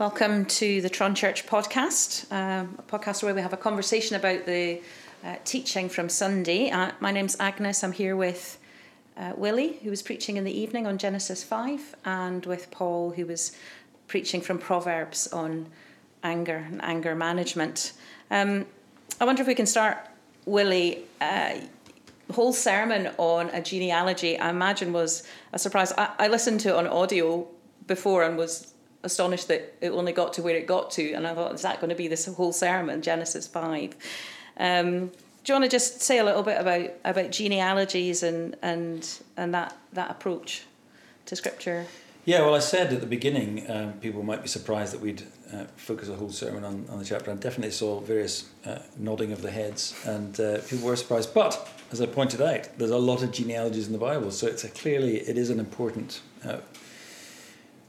Welcome to the Tron Church podcast, um, a podcast where we have a conversation about the uh, teaching from Sunday. Uh, my name's Agnes. I'm here with uh, Willie, who was preaching in the evening on Genesis 5, and with Paul, who was preaching from Proverbs on anger and anger management. Um, I wonder if we can start, Willie. Uh, whole sermon on a genealogy, I imagine, was a surprise. I, I listened to it on audio before and was astonished that it only got to where it got to. And I thought, is that going to be this whole sermon, Genesis 5? Um, do you want to just say a little bit about, about genealogies and, and, and that, that approach to scripture? Yeah, well, I said at the beginning, um, people might be surprised that we'd uh, focus a whole sermon on, on the chapter. I definitely saw various uh, nodding of the heads, and uh, people were surprised. But as I pointed out, there's a lot of genealogies in the Bible, so it's clearly it is an important uh,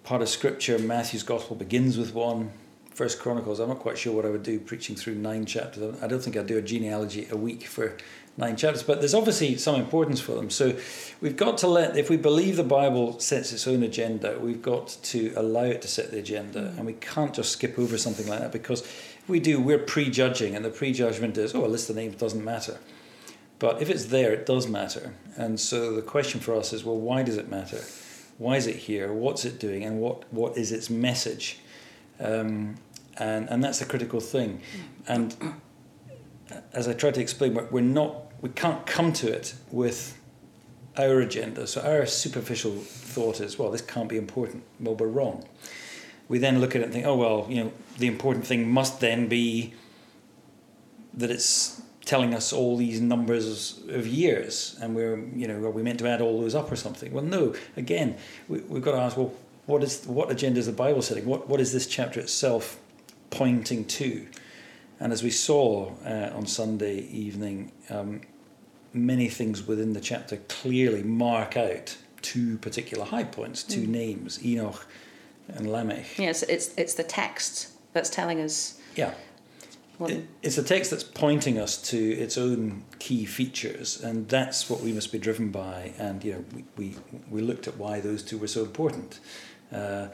part of Scripture. Matthew's Gospel begins with one. First Chronicles. I'm not quite sure what I would do preaching through nine chapters. I don't think I'd do a genealogy a week for nine chapters, but there's obviously some importance for them. So we've got to let, if we believe the Bible sets its own agenda, we've got to allow it to set the agenda, mm. and we can't just skip over something like that because if we do, we're prejudging, and the prejudgment is, oh, a list of names doesn't matter. But if it's there, it does matter. And so the question for us is, well, why does it matter? Why is it here? What's it doing? And what, what is its message? Um, and, and that's the critical thing. And as I tried to explain, we're not, we can't come to it with our agenda. So our superficial thought is, well, this can't be important. Well, we're wrong. We then look at it and think, oh, well, you know, the important thing must then be that it's telling us all these numbers of years and we're, you know, are we meant to add all those up or something? Well, no. Again, we, we've got to ask, well, what is what agenda is the Bible setting? What what is this chapter itself pointing to? And as we saw uh, on Sunday evening, um, many things within the chapter clearly mark out two particular high points, two mm. names, Enoch and Lamech. Yes, it's, it's the text that's telling us. Yeah. It, it's a text that's pointing us to its own key features, and that's what we must be driven by. And you know, we, we, we looked at why those two were so important. Uh,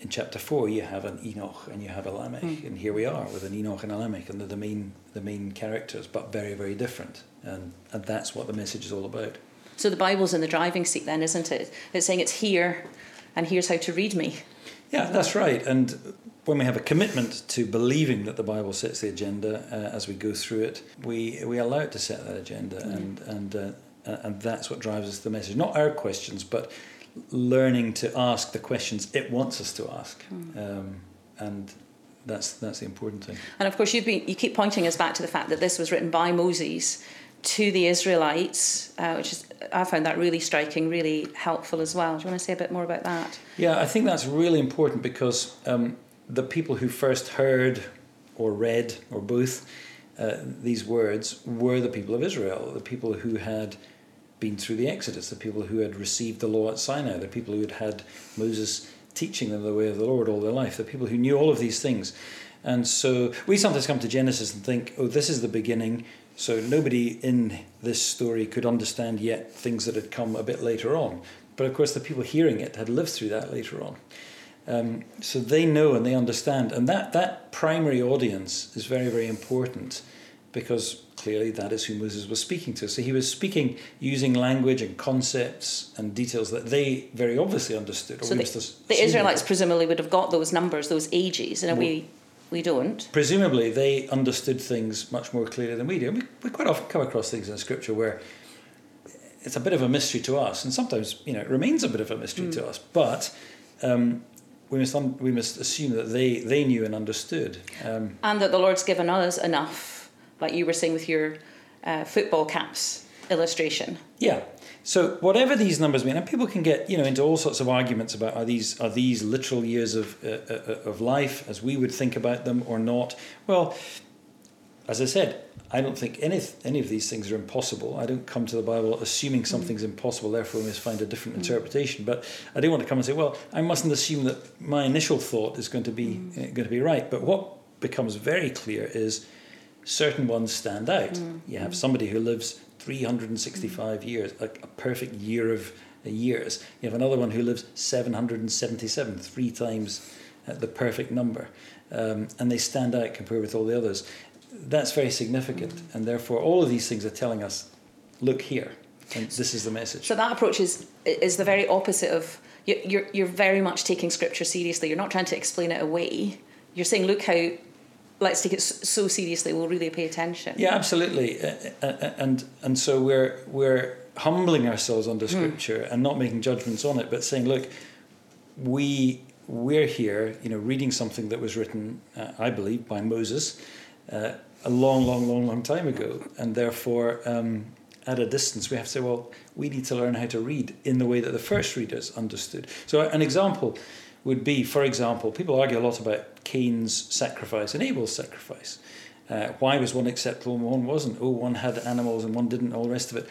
in chapter four, you have an Enoch and you have a Lamech, mm. and here we are with an Enoch and a Lamech, and they're the main the main characters, but very very different, and and that's what the message is all about. So the Bible's in the driving seat, then, isn't it? It's saying it's here, and here's how to read me. Yeah, that's right. And when we have a commitment to believing that the Bible sets the agenda uh, as we go through it, we we allow it to set that agenda, mm. and and uh, and that's what drives us the message. Not our questions, but learning to ask the questions it wants us to ask. Mm. Um, and that's that's the important thing. And of course, you've been, you keep pointing us back to the fact that this was written by Moses to the Israelites, uh, which is I found that really striking, really helpful as well. Do you want to say a bit more about that? Yeah, I think that's really important because um, the people who first heard or read or both uh, these words were the people of Israel, the people who had been through the Exodus, the people who had received the law at Sinai, the people who had had Moses teaching them the way of the Lord all their life, the people who knew all of these things. And so we sometimes come to Genesis and think, oh, this is the beginning. So nobody in this story could understand yet things that had come a bit later on. But of course, the people hearing it had lived through that later on. Um, so they know and they understand. And that, that primary audience is very, very important because clearly that is who Moses was speaking to. So he was speaking using language and concepts and details that they very obviously understood. So the, the Israelites presumably would have got those numbers, those ages, and we we don't. Presumably, they understood things much more clearly than we do. We, we quite often come across things in Scripture where it's a bit of a mystery to us, and sometimes you know it remains a bit of a mystery mm. to us. But um, we must un- we must assume that they they knew and understood, um, and that the Lord's given us enough like you were saying with your uh, football caps illustration. Yeah. So whatever these numbers mean, and people can get you know into all sorts of arguments about are these are these literal years of uh, uh, of life as we would think about them or not? Well, as I said, I don't think any any of these things are impossible. I don't come to the Bible assuming mm. something's impossible. Therefore, we must find a different mm. interpretation. But I do want to come and say, well, I mustn't assume that my initial thought is going to be mm. Uh, going to be right. But what becomes very clear is certain ones stand out. Mm. You have somebody who lives 365 mm. years, a, a, perfect year of uh, years. You have another one who lives 777, three times uh, the perfect number, um, and they stand out compared with all the others. That's very significant, and therefore all of these things are telling us, look here, and this is the message. So that approach is is the very opposite of you're you're very much taking scripture seriously. You're not trying to explain it away. You're saying, look how let's take it so seriously. We'll really pay attention. Yeah, absolutely, and and so we're we're humbling ourselves under hmm. scripture mm. and not making judgments on it, but saying, look, we we're here, you know, reading something that was written, uh, I believe, by Moses uh, a long, long, long, long time ago, and therefore. Um, at a distance, we have to say, well, we need to learn how to read in the way that the first readers understood. So, an example would be, for example, people argue a lot about Cain's sacrifice and Abel's sacrifice. Uh, why was one acceptable and one wasn't? Oh, one had animals and one didn't, all the rest of it.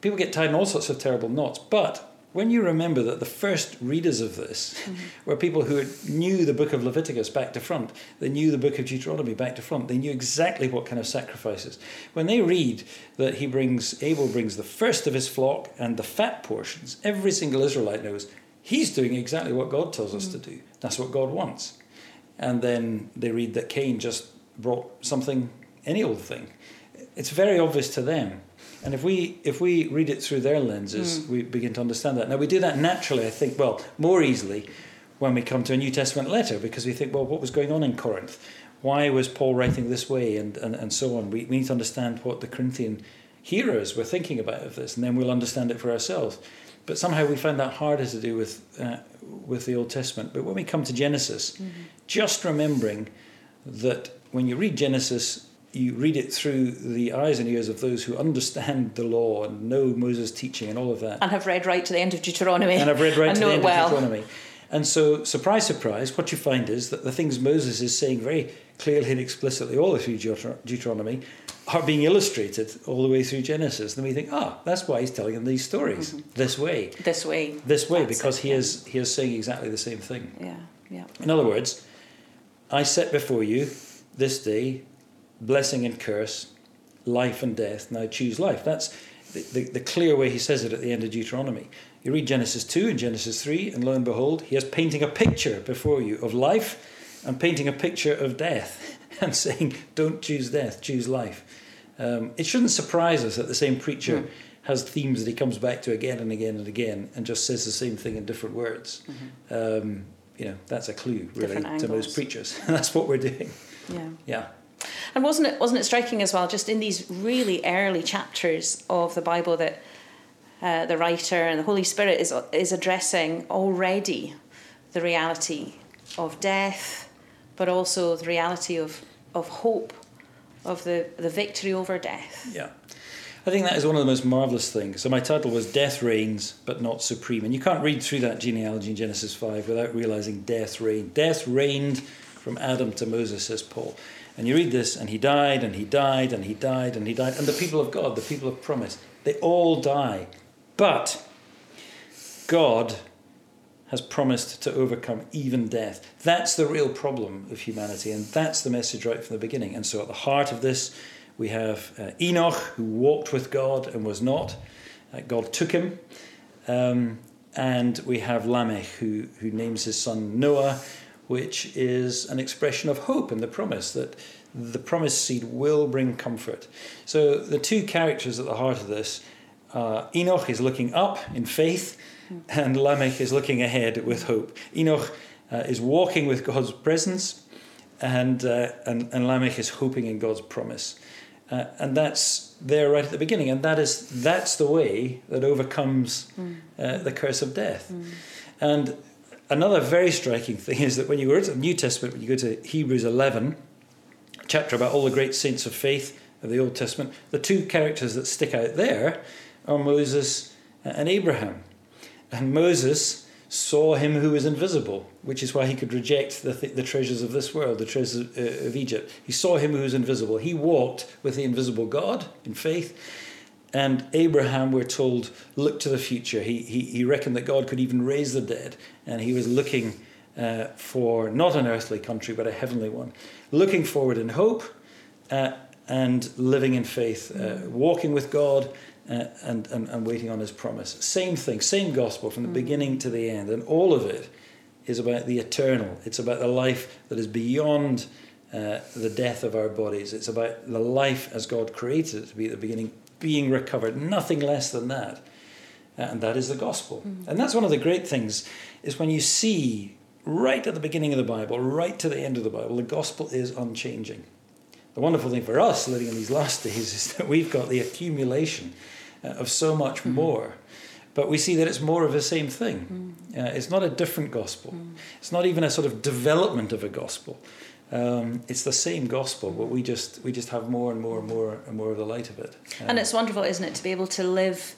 People get tied in all sorts of terrible knots. But when you remember that the first readers of this mm-hmm. were people who knew the book of Leviticus back to front, they knew the book of Deuteronomy back to front, they knew exactly what kind of sacrifices. When they read that he brings, Abel brings the first of his flock and the fat portions, every single Israelite knows he's doing exactly what God tells us mm-hmm. to do. That's what God wants. And then they read that Cain just brought something, any old thing. It's very obvious to them. And if we if we read it through their lenses, mm. we begin to understand that. Now we do that naturally, I think, well, more easily when we come to a New Testament letter, because we think, well, what was going on in Corinth? Why was Paul writing this way and, and, and so on? We, we need to understand what the Corinthian hearers were thinking about of this, and then we'll understand it for ourselves. But somehow we find that harder to do with uh, with the Old Testament. But when we come to Genesis, mm-hmm. just remembering that when you read Genesis, you read it through the eyes and ears of those who understand the law and know Moses' teaching and all of that. And have read right to the end of Deuteronomy. And have read right to the end well. of Deuteronomy. And so, surprise, surprise, what you find is that the things Moses is saying very clearly and explicitly all through Deuteronomy are being illustrated all the way through Genesis. And we think, ah, oh, that's why he's telling them these stories mm-hmm. this way. This way. This way, that's because it, he yeah. is he is saying exactly the same thing. Yeah, yeah. In other words, I set before you this day blessing and curse, life and death. Now choose life. That's the, the, the clear way he says it at the end of Deuteronomy. You read Genesis 2 and Genesis 3, and lo and behold, he is painting a picture before you of life and painting a picture of death and saying, don't choose death, choose life. Um, it shouldn't surprise us that the same preacher mm. has themes that he comes back to again and again and again and just says the same thing in different words. Mm-hmm. Um, you know, that's a clue, really, to most preachers. that's what we're doing. Yeah. Yeah. And wasn't it wasn't it striking as well, just in these really early chapters of the Bible that uh, the writer and the Holy Spirit is is addressing already the reality of death, but also the reality of of hope, of the the victory over death. Yeah. I think that is one of the most marvellous things. So my title was Death Reigns, but not Supreme. And you can't read through that genealogy in Genesis 5 without realizing death reigned. Death reigned from Adam to Moses, says Paul. And you read this, and he died, and he died, and he died, and he died. And the people of God, the people of promise, they all die. But God has promised to overcome even death. That's the real problem of humanity, and that's the message right from the beginning. And so, at the heart of this, we have uh, Enoch, who walked with God and was not. Uh, God took him. Um, and we have Lamech, who, who names his son Noah, which is an expression of hope and the promise that the promised seed will bring comfort. So the two characters at the heart of this uh, Enoch is looking up in faith, and Lamech is looking ahead with hope. Enoch uh, is walking with God's presence, and, uh, and, and Lamech is hoping in God's promise. Uh, and that's there right at the beginning, and that is that's the way that overcomes mm. the curse of death. Mm. And another very striking thing is that when you go to the New Testament, when you go to Hebrews 11, chapter about all the great saints of faith of the Old Testament, the two characters that stick out there are Moses and Abraham. And Moses saw him who was invisible, which is why he could reject the, th- the treasures of this world, the treasures of, uh, of Egypt. He saw him who was invisible. He walked with the invisible God in faith. And Abraham, we're told, looked to the future. He, he, he reckoned that God could even raise the dead. And he was looking uh, for not an earthly country, but a heavenly one. Looking forward in hope uh, and living in faith, uh, walking with God uh, and, and, and waiting on his promise. Same thing, same gospel from the mm. beginning to the end. And all of it is about the eternal. It's about the life that is beyond uh, the death of our bodies. It's about the life as God created it to be at the beginning, being recovered. Nothing less than that. Uh, and that is the gospel. Mm. And that's one of the great things is when you see right at the beginning of the Bible, right to the end of the Bible, the gospel is unchanging. The wonderful thing for us living in these last days is that we've got the accumulation uh, of so much mm. more. But we see that it's more of the same thing. Mm. Uh, it's not a different gospel. Mm. It's not even a sort of development of a gospel. Um, it's the same gospel, but we just we just have more and more and more and more of the light of it. Um, and it's wonderful, isn't it, to be able to live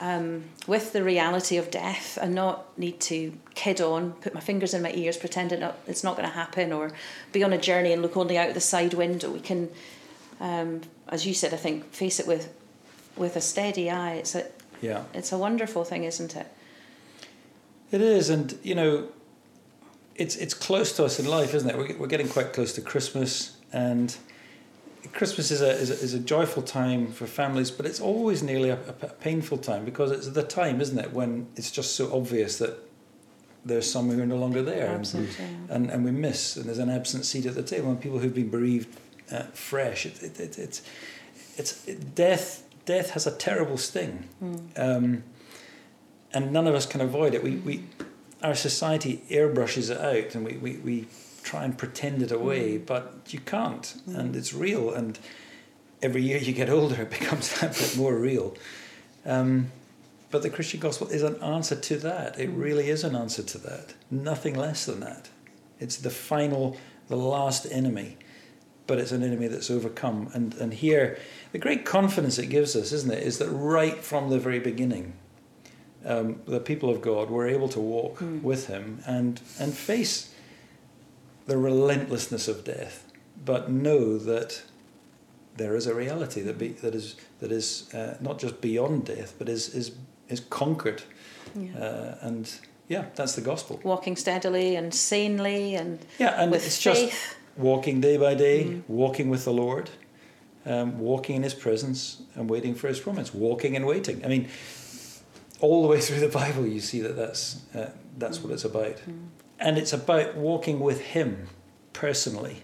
um, with the reality of death and not need to kid on, put my fingers in my ears, pretend it not, it's not going to happen, or be on a journey and look only out the side window. We can, um, as you said, I think, face it with with a steady eye. It's a yeah. It's a wonderful thing, isn't it? It is, and you know, it's it's close to us in life, isn't it? We're, we're getting quite close to Christmas, and Christmas is a, is a, is a joyful time for families, but it's always nearly a, a, painful time because it's the time, isn't it, when it's just so obvious that there's some who are no longer there, and, and, and we miss, and there's an absent seat at the table, and people who've been bereaved uh, fresh. It, it, it, it's it's death. Death has a terrible sting, mm. um, and none of us can avoid it. We we our society airbrushes it out, and we we, we try and pretend it away, mm. but you can't, mm. and it's real. And every year you get older, it becomes that bit more real. Um, but the Christian gospel is an answer to that. It mm. really is an answer to that. Nothing less than that. It's the final, the last enemy, but it's an enemy that's overcome. And and here, the great confidence it gives us, isn't it, is that right from the very beginning, um, the people of God were able to walk mm. with Him and and face the relentlessness of death, but know that there is a reality that be, that is that is uh, not just beyond death, but is is is conquered, yeah. uh, and yeah, that's the gospel. Walking steadily and sanely, and yeah, and with it's faith. just walking day by day, mm. walking with the Lord, um, walking in His presence, and waiting for His promise. Walking and waiting. I mean, all the way through the Bible, you see that that's uh, that's what it's about. Mm and it's about walking with Him personally.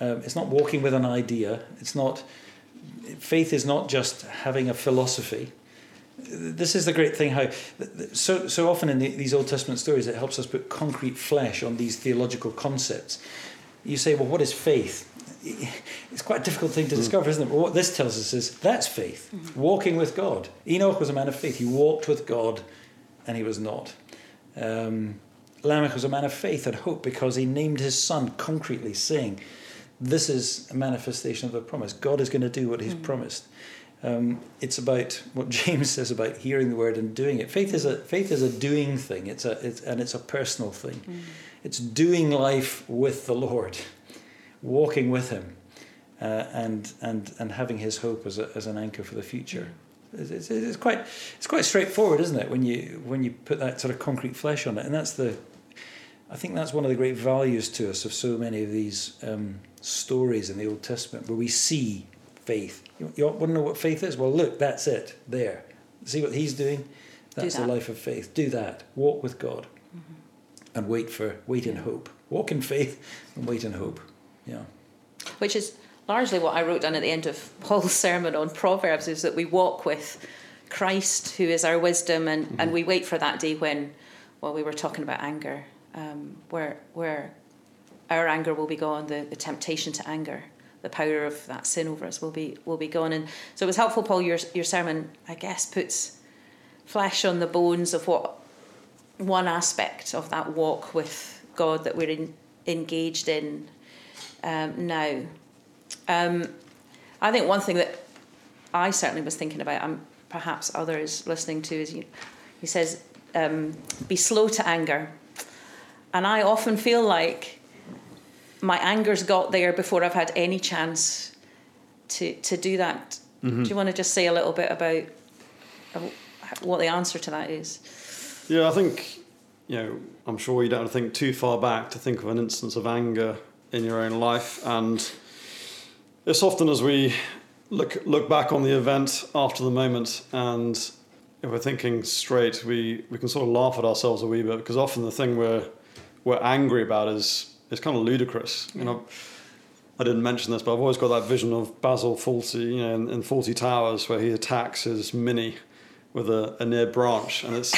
Um, it's not walking with an idea. It's not. Faith is not just having a philosophy. This is the great thing. How so so often in the, these Old Testament stories, it helps us put concrete flesh on these theological concepts. You say, well, what is faith? It's quite a difficult thing to mm. discover, isn't it? But what this tells us is that's faith, mm-hmm. walking with God. Enoch was a man of faith. He walked with God, and he was not. Um, Lamech was a man of faith and hope because he named his son concretely, saying, This is a manifestation of the promise. God is going to do what he's mm. promised. Um, it's about what James says about hearing the word and doing it. Faith is a faith is a doing thing. It's a it's, and it's a personal thing. Mm. It's doing life with the Lord, walking with Him, uh, and and and having His hope as a, as an anchor for the future. It's, it's, it's, quite it's quite straightforward, isn't it? When you when you put that sort of concrete flesh on it, and that's the I think that's one of the great values to us of so many of these um, stories in the Old Testament where we see faith. You, you, want to know what faith is? Well, look, that's it there. See what he's doing? That's that. the life of faith. Do that. Walk with God mm-hmm. and wait for wait in hope. Walk in faith and wait in hope. Yeah. Which is largely what I wrote down at the end of Paul's sermon on Proverbs is that we walk with Christ, who is our wisdom, and, mm-hmm. and we wait for that day when, well, we were talking about anger um, where where our anger will be gone, the, the temptation to anger, the power of that sin over us will be will be gone. And so it was helpful, Paul. Your your sermon, I guess, puts flesh on the bones of what one aspect of that walk with God that we're in, engaged in um, now. Um, I think one thing that I certainly was thinking about, and perhaps others listening to, is you, he says, um, "Be slow to anger." And I often feel like my anger's got there before I've had any chance to to do that. Mm-hmm. Do you want to just say a little bit about what the answer to that is? Yeah, I think you know. I'm sure you don't have to think too far back to think of an instance of anger in your own life, and it's often as we look look back on the event after the moment and if we're thinking straight, we, we can sort of laugh at ourselves a wee bit because often the thing we're we're angry about is is kind of ludicrous. You know, I didn't mention this, but I've always got that vision of Basil Fawlty, you know, in, in Fawlty Towers, where he attacks his mini with a, a near branch, and it's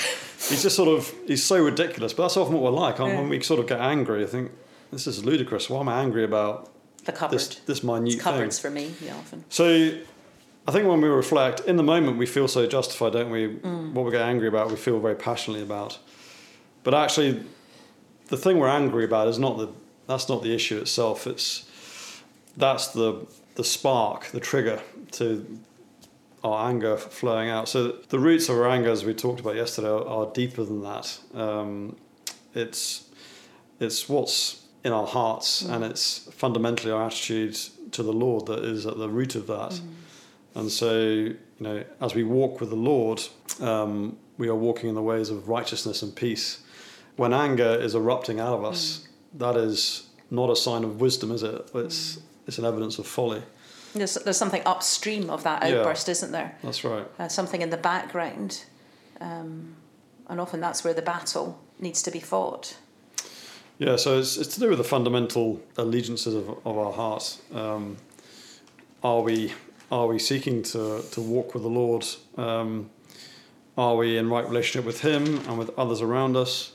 he's just sort of he's so ridiculous. But that's often what we're like. Yeah. When we sort of get angry, I think this is ludicrous. Why am I angry about The cupboard. this this minute it's thing? cupboards for me, yeah, often. So I think when we reflect, in the moment we feel so justified, don't we? What we get angry about, we feel very passionately about. But actually, the thing we're angry about is not the that's not the issue itself. It's that's the the spark, the trigger to our anger flowing out. So the roots of our anger, as we talked about yesterday, are, are deeper than that. Um, it's it's what's in our hearts, and it's fundamentally our attitude to the Lord that is at the root of that. And so, you know, as we walk with the Lord, um, we are walking in the ways of righteousness and peace. When anger is erupting out of us, that is not a sign of wisdom, is it? It's it's an evidence of folly. There's, there's something upstream of that Yeah. outburst, isn't there? That's right. Uh, something in the background. Um, and often that's where the battle needs to be fought. Yeah, so it's, it's to do with the fundamental allegiances of, of our hearts. Um, are we are we seeking to, to walk with the Lord? Um, are we in right relationship with Him and with others around us?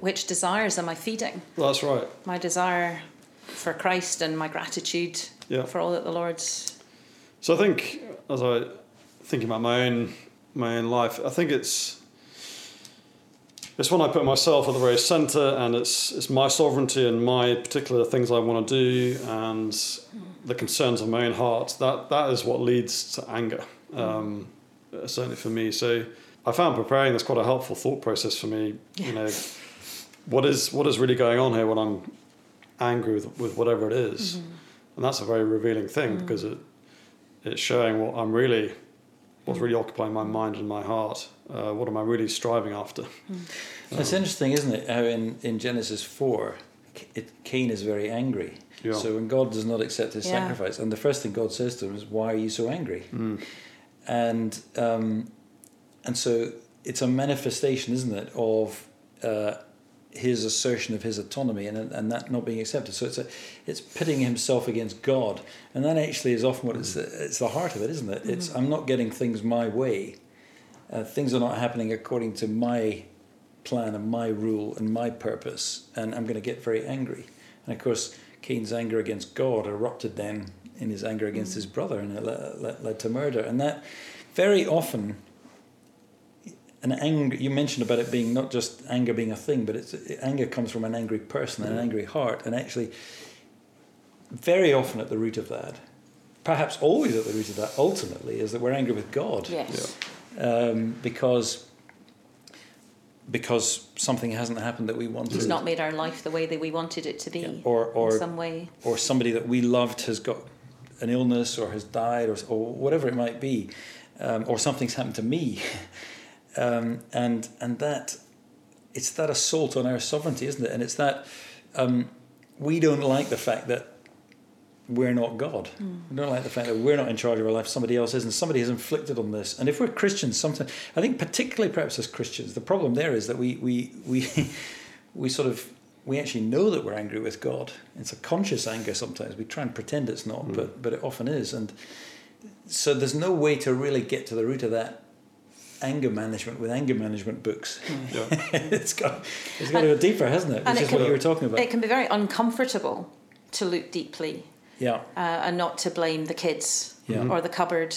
Which desires am I feeding? That's right. My desire for Christ and my gratitude Yeah. for all that the Lord's. So I think as I think about my own my own life, I think it's it's when I put myself at the very centre, and it's it's my sovereignty and my particular things I want to do, and the concerns of my own heart. That that is what leads to anger. Um, certainly for me. So I found preparing this quite a helpful thought process for me. You know, what is what is really going on here when I'm angry with, with whatever it is? Mm-hmm. and that's a very revealing thing because mm. it it's showing what I'm really what's mm. really occupying my mind and my heart. Uh, what am I really striving after? It's interesting, isn't it? How in, in Genesis 4, it, Cain is very angry. Yeah. So when God does not accept his Yeah. sacrifice, and the first thing God says to him is, Why are you so angry? Mm. And, um, and so it's a manifestation, isn't it, of uh, his assertion of his autonomy and, and that not being accepted. So it's, a, it's pitting himself against God. And that actually is often what it's, it's the heart of it, isn't it? It's, I'm not getting things my way. Uh, things are not happening according to my plan and my rule and my purpose, and I'm going to get very angry. And of course, Cain's anger against God erupted then in his anger against his brother, and it led, led, led to murder. And that very often, an anger you mentioned about it being not just anger being a thing, but it's anger comes from an angry person and an angry heart, and actually, very often at the root of that, perhaps always at the root of that, ultimately, is that we're angry with God Yes. Um, because because something hasn't happened that we wanted, He's not made our life the way that we wanted it to be. Yeah. or in or some way. or somebody that we loved has got an illness or has died or or whatever it might be, um, or something's happened to me, um, and and that it's that assault on our sovereignty, isn't it? And it's that um, we don't like the fact that we're not God. Hmm. We don't like the fact that we're not in charge of our life, somebody else is, and somebody has inflicted on this. And if we're Christians, sometimes I think particularly perhaps as Christians, the problem there is that we we we we sort of we actually know that we're angry with God. It's a conscious anger sometimes. We try and pretend it's not, hmm. but but it often is. And so there's no way to really get to the root of that anger management with anger management books. Hmm. Yeah. it's got it's got to go deeper, hasn't it? Which is what you were talking about. It can be very uncomfortable to look deeply yeah. uh, and not to blame the kids Yeah. or the cupboard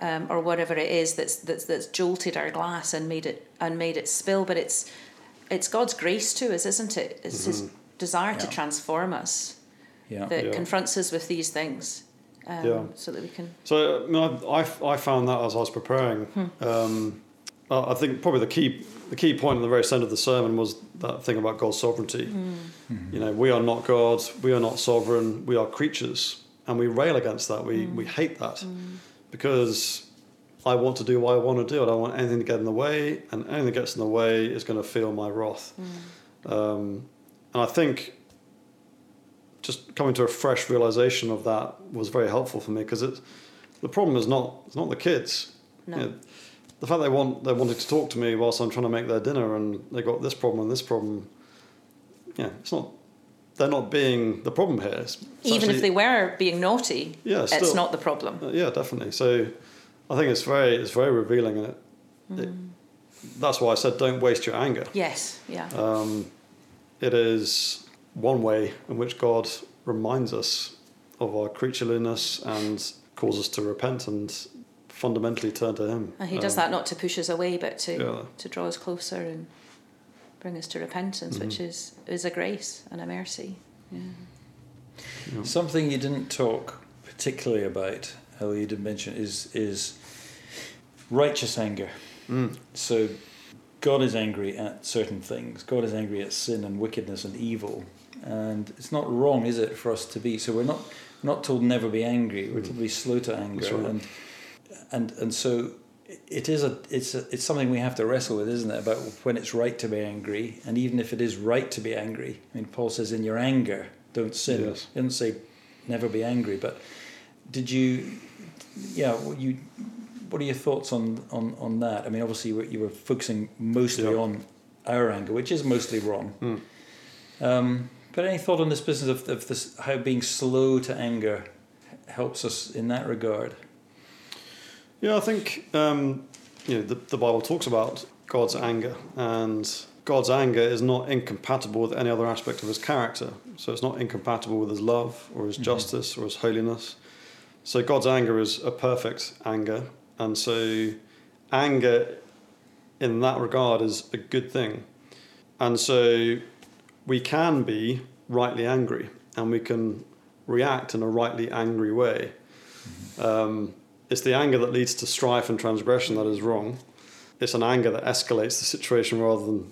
um, or whatever it is that's, that's that's jolted our glass and made it and made it spill. But it's it's God's grace to us, isn't it? It's His desire to transform us Yeah. that Yeah. confronts us with these things, um, Yeah. so that we can. So I, mean, I, I, I found that as I was preparing. Um, I I think probably the key the key point in the very centre of the sermon was that thing about God's sovereignty. Mm. Mm-hmm. You know, we are not God, we are not sovereign, we are creatures, and we rail against that. We mm. we hate that mm. because I want to do what I want to do. I don't want anything to get in the way, and anything that gets in the way is going to feel my wrath. Um, and I think just coming to a fresh realization of that was very helpful for me because it's the problem is not it's not the kids. No. You know, the fact they want they wanted to talk to me whilst I'm trying to make their dinner and they got this problem and this problem. Yeah, it's not. They're not being the problem here. It's, it's Even actually- if they were being naughty, Yeah, it's still. not the problem. Uh, yeah, definitely. So, I think it's very it's very revealing, and it, it, that's why I said don't waste your anger. Yes, yeah. Um, it is one way in which God reminds us of our creatureliness and calls us to repent and fundamentally turn to Him. and he does Um, that not to push us away, but to Yeah. to draw us closer and bring us to repentance, which Mhm. is is a grace and a mercy. Yeah. yeah. Something you didn't talk particularly about, although you did mention, is is righteous anger. Mm. So God is angry at certain things. God is angry at sin and wickedness and evil. And it's not wrong, is it, for us to be? So we're not not told never be angry. We're told to be slow to anger. That's right. And and and so it is a it's a, it's something we have to wrestle with, isn't it? About when it's right to be angry, and even if it is right to be angry. I mean, Paul says, "In your anger, don't sin." Yes. He doesn't say, "Never be angry." But did you? Yeah, what you. What are your thoughts on on on that? I mean, obviously you were, you were focusing mostly Yeah. on our anger, which is mostly wrong. Mm. Um, but any thought on this business of, of this how being slow to anger helps us in that regard? Yeah, I think um, you know the, the Bible talks about God's anger, and God's anger is not incompatible with any other aspect of His character. So it's not incompatible with His love or His Mhm. justice or His holiness. So God's anger is a perfect anger, and so anger in that regard is a good thing. And so we can be rightly angry, and we can react in a rightly angry way. Um, it's the anger that leads to strife and transgression that is wrong. It's an anger that escalates the situation rather than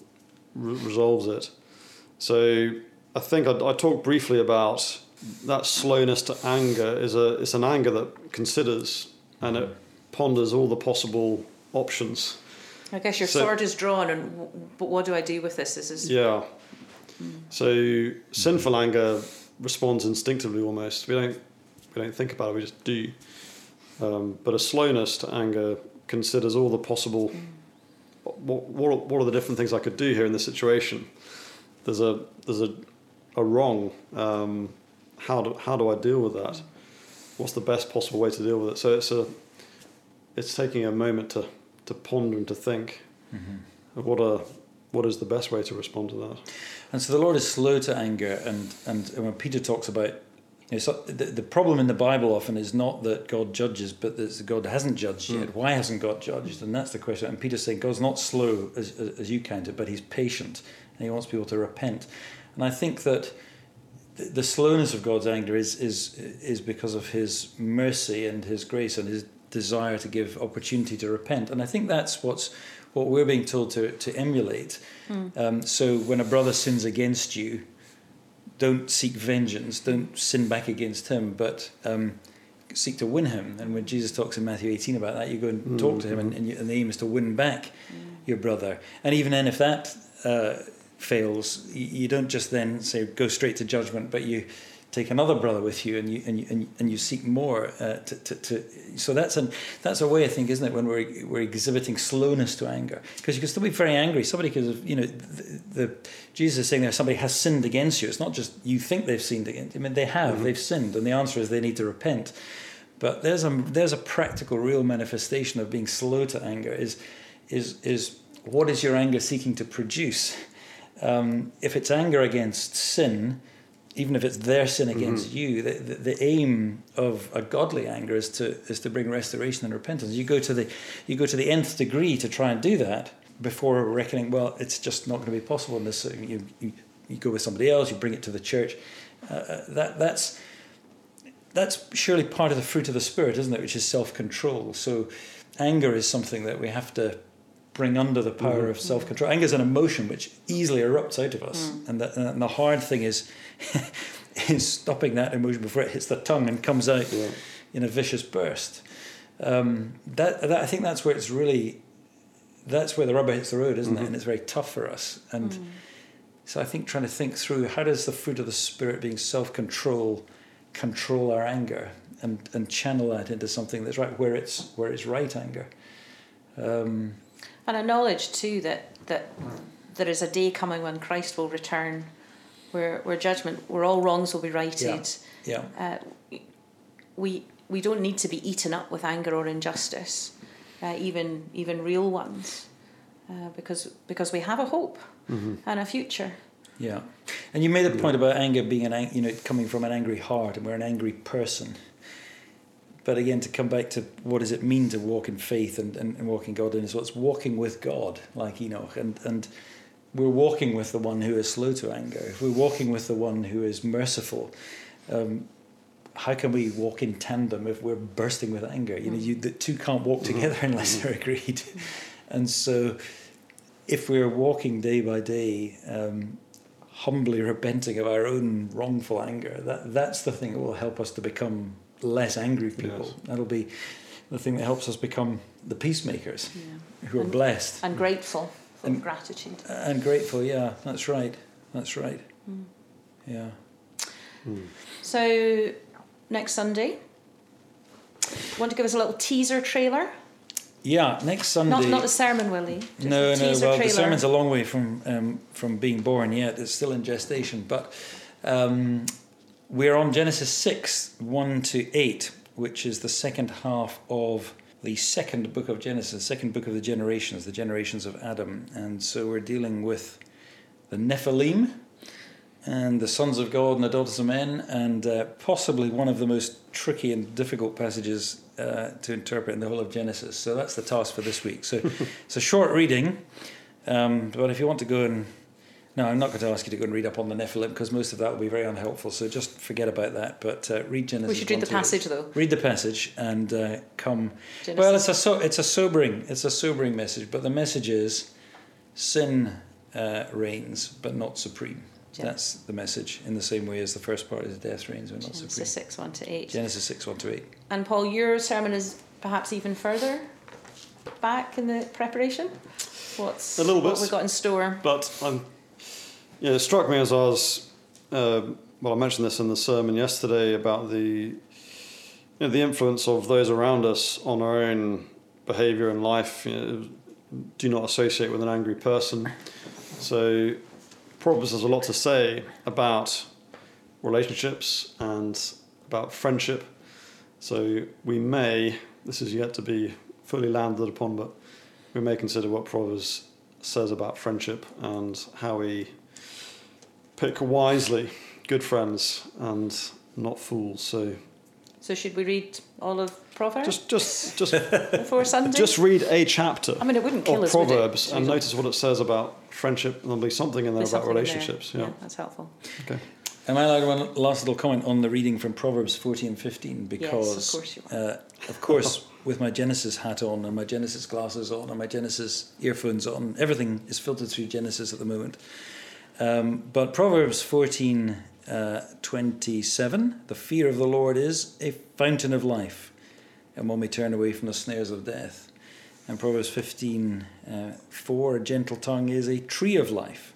re- resolves it. So I think I, I talked briefly about that slowness to anger is a it's an anger that considers and it ponders all the possible options. I guess your So- sword is drawn, and w- but what do I do with this? This is Yeah. So sinful anger responds instinctively almost. We don't we don't think about it. We just do. Um, but a slowness to anger considers all the possible. What, what are- what are the different things I could do here in this situation? There's a there's a a wrong. Um, how do how do I deal with that? What's the best possible way to deal with it? So it's a it's taking a moment to to ponder and to think of what a what is the best way to respond to that. And so the Lord is slow to anger, and and when Peter talks about, you know, so the, the problem in the Bible often is not that God judges, but that God hasn't judged yet. Why hasn't God judged? And that's the question. And Peter's saying God's not slow as as you count it, but He's patient, and He wants people to repent. And I think that the, slowness of God's anger is is is because of His mercy and His grace and His desire to give opportunity to repent. And I think that's what's what we're being told to to emulate. Um, so when a brother sins against you, don't seek vengeance, don't sin back against him, but um, seek to win him. And when Jesus talks in Matthew 18 about that, you go and talk to him, and, and, you, and the aim is to win back your brother. And even then, if that uh, fails, you, you don't just then say go straight to judgment, but you take another brother with you, and you and you and you, and you seek more. Uh, to, to, to so that's an that's a way I think, isn't it, when we're we're exhibiting slowness to anger, because you can still be very angry. Somebody could have, you know, the, the Jesus is saying there somebody has sinned against you. It's not just you think they've sinned against. I mean, they have. They've sinned, and the answer is they need to repent. But there's a there's a practical, real manifestation of being slow to anger. Is is is what is your anger seeking to produce? Um, if it's anger against sin, even if it's their sin against you, the, the, the aim of a godly anger is to is to bring restoration and repentance. You go to the you go to the nth degree to try and do that before reckoning. Well, it's just not going to be possible. In this, you, you you go with somebody else. You bring it to the church. Uh, uh, that that's that's surely part of the fruit of the spirit, isn't it? Which is self control. So, anger is something that we have to bring under the power of self control. Anger is an emotion which easily erupts out of us, and, the, and the hard thing is is stopping that emotion before it hits the tongue and comes out Yeah. in a vicious burst. Um, that, that I think that's where it's really that's where the rubber hits the road, isn't it? And it's very tough for us. And so I think trying to think through how does the fruit of the spirit, being self control, control our anger and, and channel that into something that's right where it's where it's right anger. Um, And acknowledge too that that there is a day coming when Christ will return, where where judgment, where all wrongs will be righted. yeah. Uh, we we don't need to be eaten up with anger or injustice, uh, even even real ones, uh, because because we have a hope and a future. Yeah, and you made a point about anger being an ang- you know coming from an angry heart, and we're an angry person. But again, to come back to what does it mean to walk in faith and, and, and walk in godliness? Well, it's walking with God, like Enoch, and and we're walking with the one who is slow to anger. If we're walking with the one who is merciful, um, how can we walk in tandem if we're bursting with anger? You know, you, the two can't walk together unless they're agreed. And so, if we're walking day by day, um, humbly repenting of our own wrongful anger, that that's the thing that will help us to become less angry people. Yes. That'll be the thing that helps us become the peacemakers Yeah. who are And- blessed And grateful, full And- of gratitude. and grateful. Yeah, that's right. That's right. Mm. Yeah. So next Sunday, want to give us a little teaser trailer? Yeah, next Sunday. Not not the sermon, Willie. Just no, a no. Well, trailer. the sermon's a long way from um, from being born yet. It's still in gestation, but um, we're on Genesis six one to eight, which is the second half of the second book of Genesis, second book of the generations, the generations of Adam, and so we're dealing with the Nephilim and the sons of God and the daughters of men, and uh, possibly one of the most tricky and difficult passages uh, to interpret in the whole of Genesis. So that's the task for this week. So it's a short reading, um, but if you want to go and no, I'm not going to ask you to go and read up on the Nephilim because most of that will be very unhelpful. So just forget about that. But uh, read Genesis. we should read the to 8. passage though. Read the passage and uh, come. Genesis. Well, it's a so, it's a sobering it's a sobering message, but the message is sin uh, reigns, but not supreme. Gen- That's the message. In the same way as the first part is death reigns, but not supreme. Genesis six one to eight. Genesis six one to eight. And Paul, your sermon is perhaps even further back in the preparation. What's A little bit. what bit. we got in store? But I'm, yeah, it struck me as I was, uh, well, I mentioned this in the sermon yesterday about the, you know, the influence of those around us on our own behaviour and life. You know, do not associate with an angry person. So, Proverbs has a lot to say about relationships and about friendship. So we may, this is yet to be fully landed upon, but we may consider what Proverbs says about friendship and how we pick wisely good friends and not fools. So So should we read all of Proverbs just just just before Sunday? just read a chapter I mean, it wouldn't kill of us, would it? Proverbs and we- notice what it says about friendship. And there'll be something in there There's about something in there. relationships. Yeah. that's helpful. Okay. Am I allowed one last little comment on the reading from Proverbs 14 and 15? Because, Yes, of course you Uh, of course, with my Genesis hat on and my Genesis glasses on and my Genesis earphones on, everything is filtered through Genesis at the moment. Um, but Proverbs 14 uh, 27 the fear of the Lord is a fountain of life, and when we turn away from the snares of death. And Proverbs 15 uh, 4 a gentle tongue is a tree of life.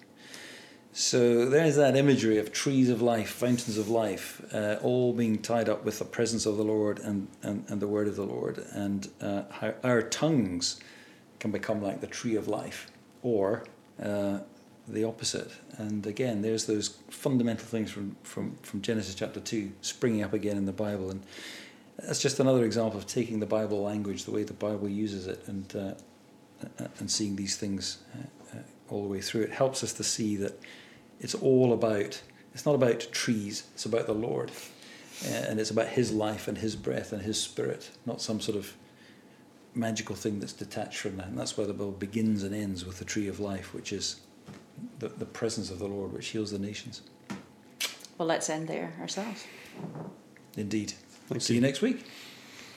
So there's that imagery of trees of life, fountains of life, uh, all being tied up with the presence of the Lord and, and, and the word of the Lord, and uh, how our tongues can become like the tree of life, or uh, the opposite. And again, there's those fundamental things from, from, from Genesis chapter 2 springing up again in the Bible. And that's just another example of taking the Bible language, the way the Bible uses it, and, uh, and seeing these things uh, uh, all the way through. It helps us to see that it's all about it's not about trees it's about the lord Uh, and it's about his life and his breath and his spirit not some sort of magical thing that's detached from that and that's where the bible begins and ends with the tree of life which is the, the presence of the lord which heals the nations. Well, let's end there ourselves. indeed. Thank see you next week